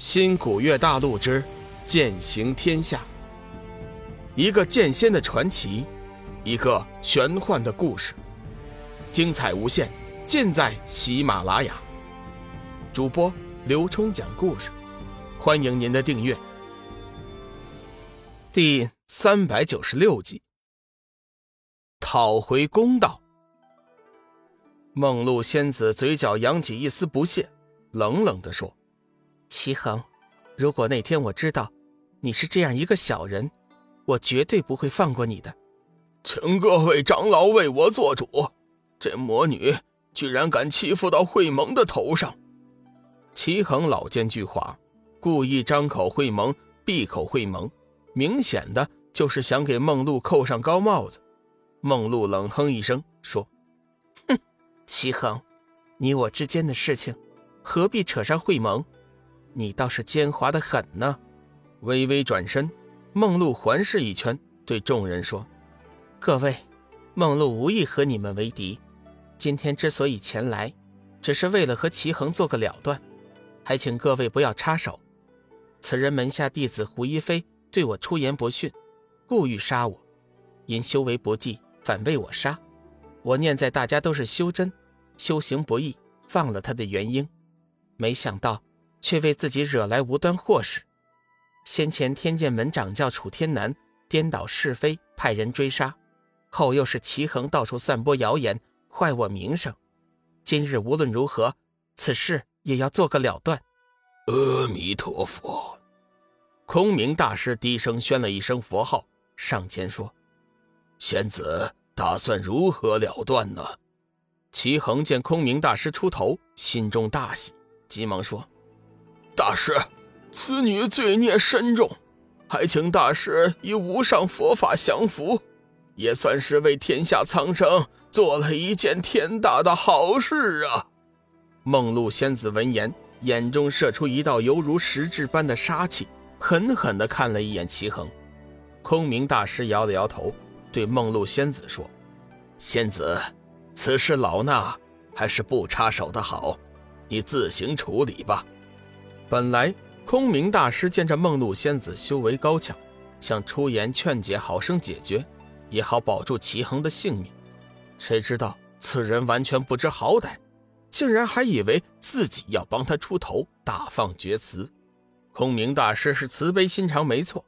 新古月大陆之剑行天下，一个剑仙的传奇，一个玄幻的故事，精彩无限，尽在喜马拉雅。主播刘冲讲故事，欢迎您的订阅。第三百九十六集，讨回公道。梦露仙子嘴角扬起一丝不屑，冷冷的说。齐恒，如果那天我知道你是这样一个小人，我绝对不会放过你的。请各位长老为我做主，这魔女居然敢欺负到会盟的头上！齐恒老奸巨猾，故意张口会盟，闭口会盟，明显的就是想给梦露扣上高帽子。梦露冷哼一声说：“哼，齐恒，你我之间的事情，何必扯上会盟？”你倒是奸猾的很呢！微微转身，梦露环视一圈，对众人说：“各位，梦露无意和你们为敌。今天之所以前来，只是为了和齐恒做个了断，还请各位不要插手。此人门下弟子胡一飞对我出言不逊，故意杀我，因修为不济，反被我杀。我念在大家都是修真，修行不易，放了他的原因，没想到。”却为自己惹来无端祸事。先前天剑门掌教楚天南颠倒是非，派人追杀；后又是齐恒到处散播谣言，坏我名声。今日无论如何，此事也要做个了断。阿弥陀佛！空明大师低声宣了一声佛号，上前说：“仙子打算如何了断呢？”齐恒见空明大师出头，心中大喜，急忙说。大师，此女罪孽深重，还请大师以无上佛法降服，也算是为天下苍生做了一件天大的好事啊！梦露仙子闻言，眼中射出一道犹如实质般的杀气，狠狠地看了一眼齐恒。空明大师摇了摇头，对梦露仙子说：“仙子，此事老衲还是不插手的好，你自行处理吧。”本来空明大师见这梦露仙子修为高强，想出言劝解，好生解决，也好保住齐恒的性命。谁知道此人完全不知好歹，竟然还以为自己要帮他出头，大放厥词。空明大师是慈悲心肠没错，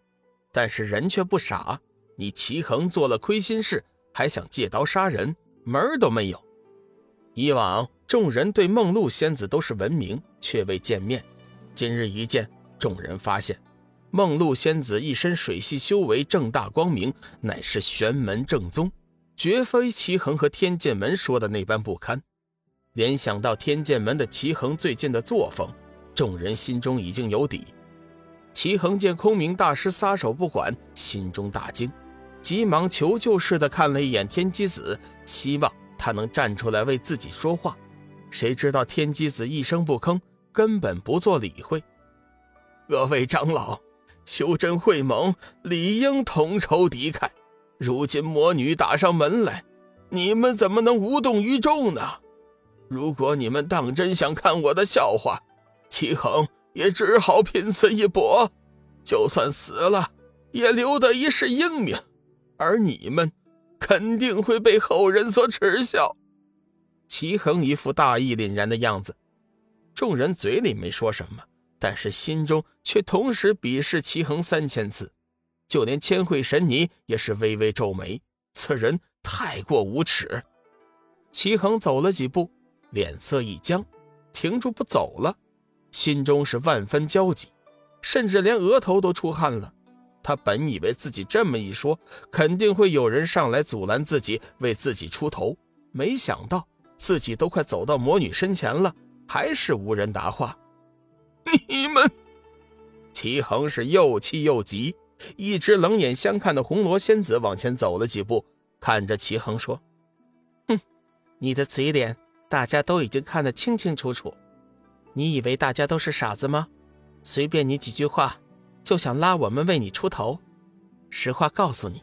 但是人却不傻。你齐恒做了亏心事，还想借刀杀人，门儿都没有。以往众人对梦露仙子都是闻名，却未见面。今日一见，众人发现梦露仙子一身水系修为正大光明，乃是玄门正宗，绝非齐恒和天剑门说的那般不堪。联想到天剑门的齐恒最近的作风，众人心中已经有底。齐恒见空明大师撒手不管，心中大惊，急忙求救似的看了一眼天机子，希望他能站出来为自己说话。谁知道天机子一声不吭。根本不做理会。各位长老，修真会盟理应同仇敌忾。如今魔女打上门来，你们怎么能无动于衷呢？如果你们当真想看我的笑话，齐恒也只好拼死一搏。就算死了，也留得一世英名。而你们，肯定会被后人所耻笑。齐恒一副大义凛然的样子。众人嘴里没说什么，但是心中却同时鄙视齐恒三千次，就连千惠神尼也是微微皱眉，此人太过无耻。齐恒走了几步，脸色一僵，停住不走了，心中是万分焦急，甚至连额头都出汗了。他本以为自己这么一说，肯定会有人上来阻拦自己，为自己出头，没想到自己都快走到魔女身前了。还是无人答话。你们，齐恒是又气又急。一直冷眼相看的红罗仙子往前走了几步，看着齐恒说：“哼，你的嘴脸，大家都已经看得清清楚楚。你以为大家都是傻子吗？随便你几句话，就想拉我们为你出头？实话告诉你，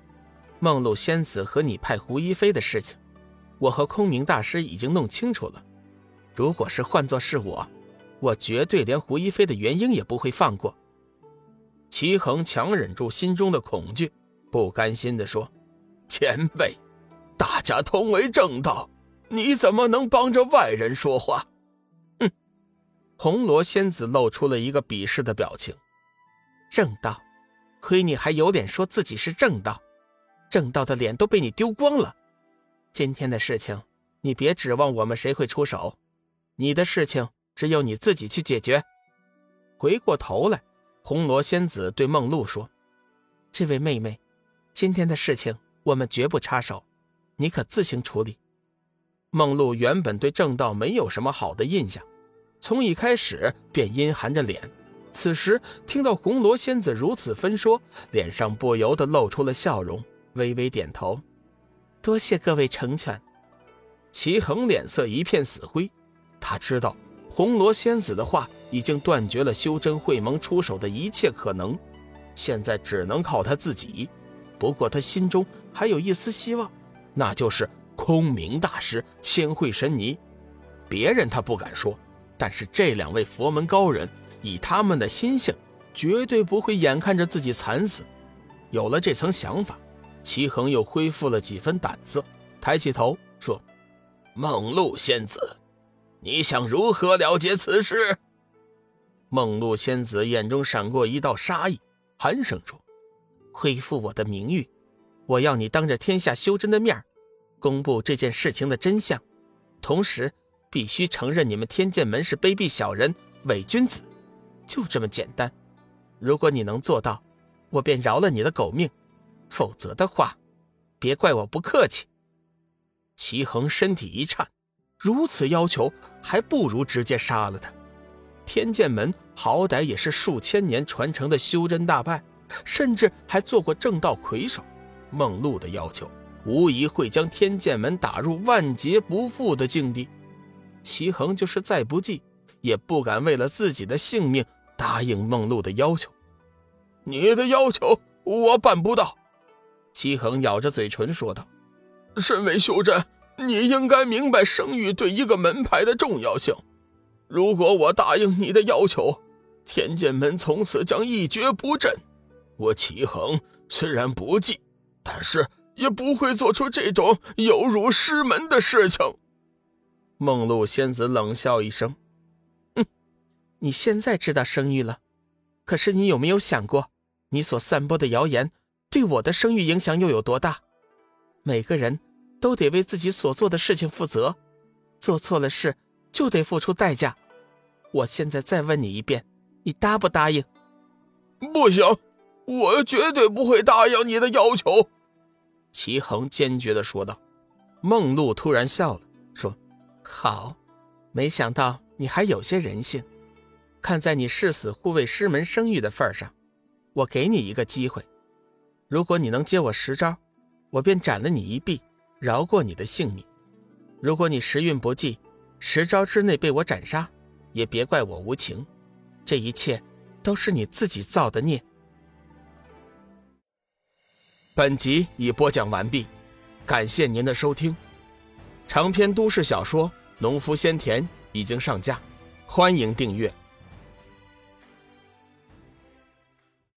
梦露仙子和你派胡一飞的事情，我和空明大师已经弄清楚了。”如果是换作是我，我绝对连胡一菲的元婴也不会放过。齐恒强忍住心中的恐惧，不甘心地说：“前辈，大家同为正道，你怎么能帮着外人说话？”哼！红罗仙子露出了一个鄙视的表情。正道，亏你还有脸说自己是正道？正道的脸都被你丢光了。今天的事情，你别指望我们谁会出手。你的事情只有你自己去解决。回过头来。红罗仙子对梦露说：“这位妹妹，今天的事情我们绝不插手，你可自行处理。”梦露原本对正道没有什么好的印象，从一开始便阴寒着脸。此时听到红罗仙子如此分说，脸上不由得露出了笑容，微微点头：“多谢各位成全。”齐恒脸色一片死灰，他知道。红罗仙子的话已经断绝了修真会盟出手的一切可能，现在只能靠他自己。不过他心中还有一丝希望，那就是空明大师、千惠神尼。别人他不敢说，但是这两位佛门高人，以他们的心性，绝对不会眼看着自己惨死。有了这层想法，齐恒又恢复了几分胆色，抬起头说：“梦露仙子。”你想如何了结此事？梦露仙子眼中闪过一道杀意，寒声说：“恢复我的名誉，我要你当着天下修真的面公布这件事情的真相，同时必须承认你们天剑门是卑鄙小人、伪君子，就这么简单。如果你能做到，我便饶了你的狗命；否则的话，别怪我不客气。”齐恒身体一颤。如此要求，还不如直接杀了他。天剑门好歹也是数千年传承的修真大派，甚至还做过正道魁首。梦露的要求，无疑会将天剑门打入万劫不复的境地。齐恒就是再不济，也不敢为了自己的性命答应梦露的要求。你的要求我办不到。齐恒咬着嘴唇说道：“身为修真。”你应该明白声誉对一个门派的重要性。如果我答应你的要求，天剑门从此将一蹶不振。我齐恒虽然不济，但是也不会做出这种有辱师门的事情。梦露仙子冷笑一声：“哼，你现在知道声誉了，可是你有没有想过，你所散播的谣言对我的声誉影响又有多大？每个人。”都得为自己所做的事情负责，做错了事就得付出代价。我现在再问你一遍，你答不答应？不行，我绝对不会答应你的要求。”齐恒坚决的说道。梦露突然笑了，说：“好，没想到你还有些人性。看在你誓死护卫师门声誉的份上，我给你一个机会。如果你能接我十招，我便斩了你一臂。”饶过你的性命，如果你时运不济，十招之内被我斩杀，也别怪我无情。这一切都是你自己造的孽。本集已播讲完毕，感谢您的收听。长篇都市小说《农夫先田》已经上架，欢迎订阅。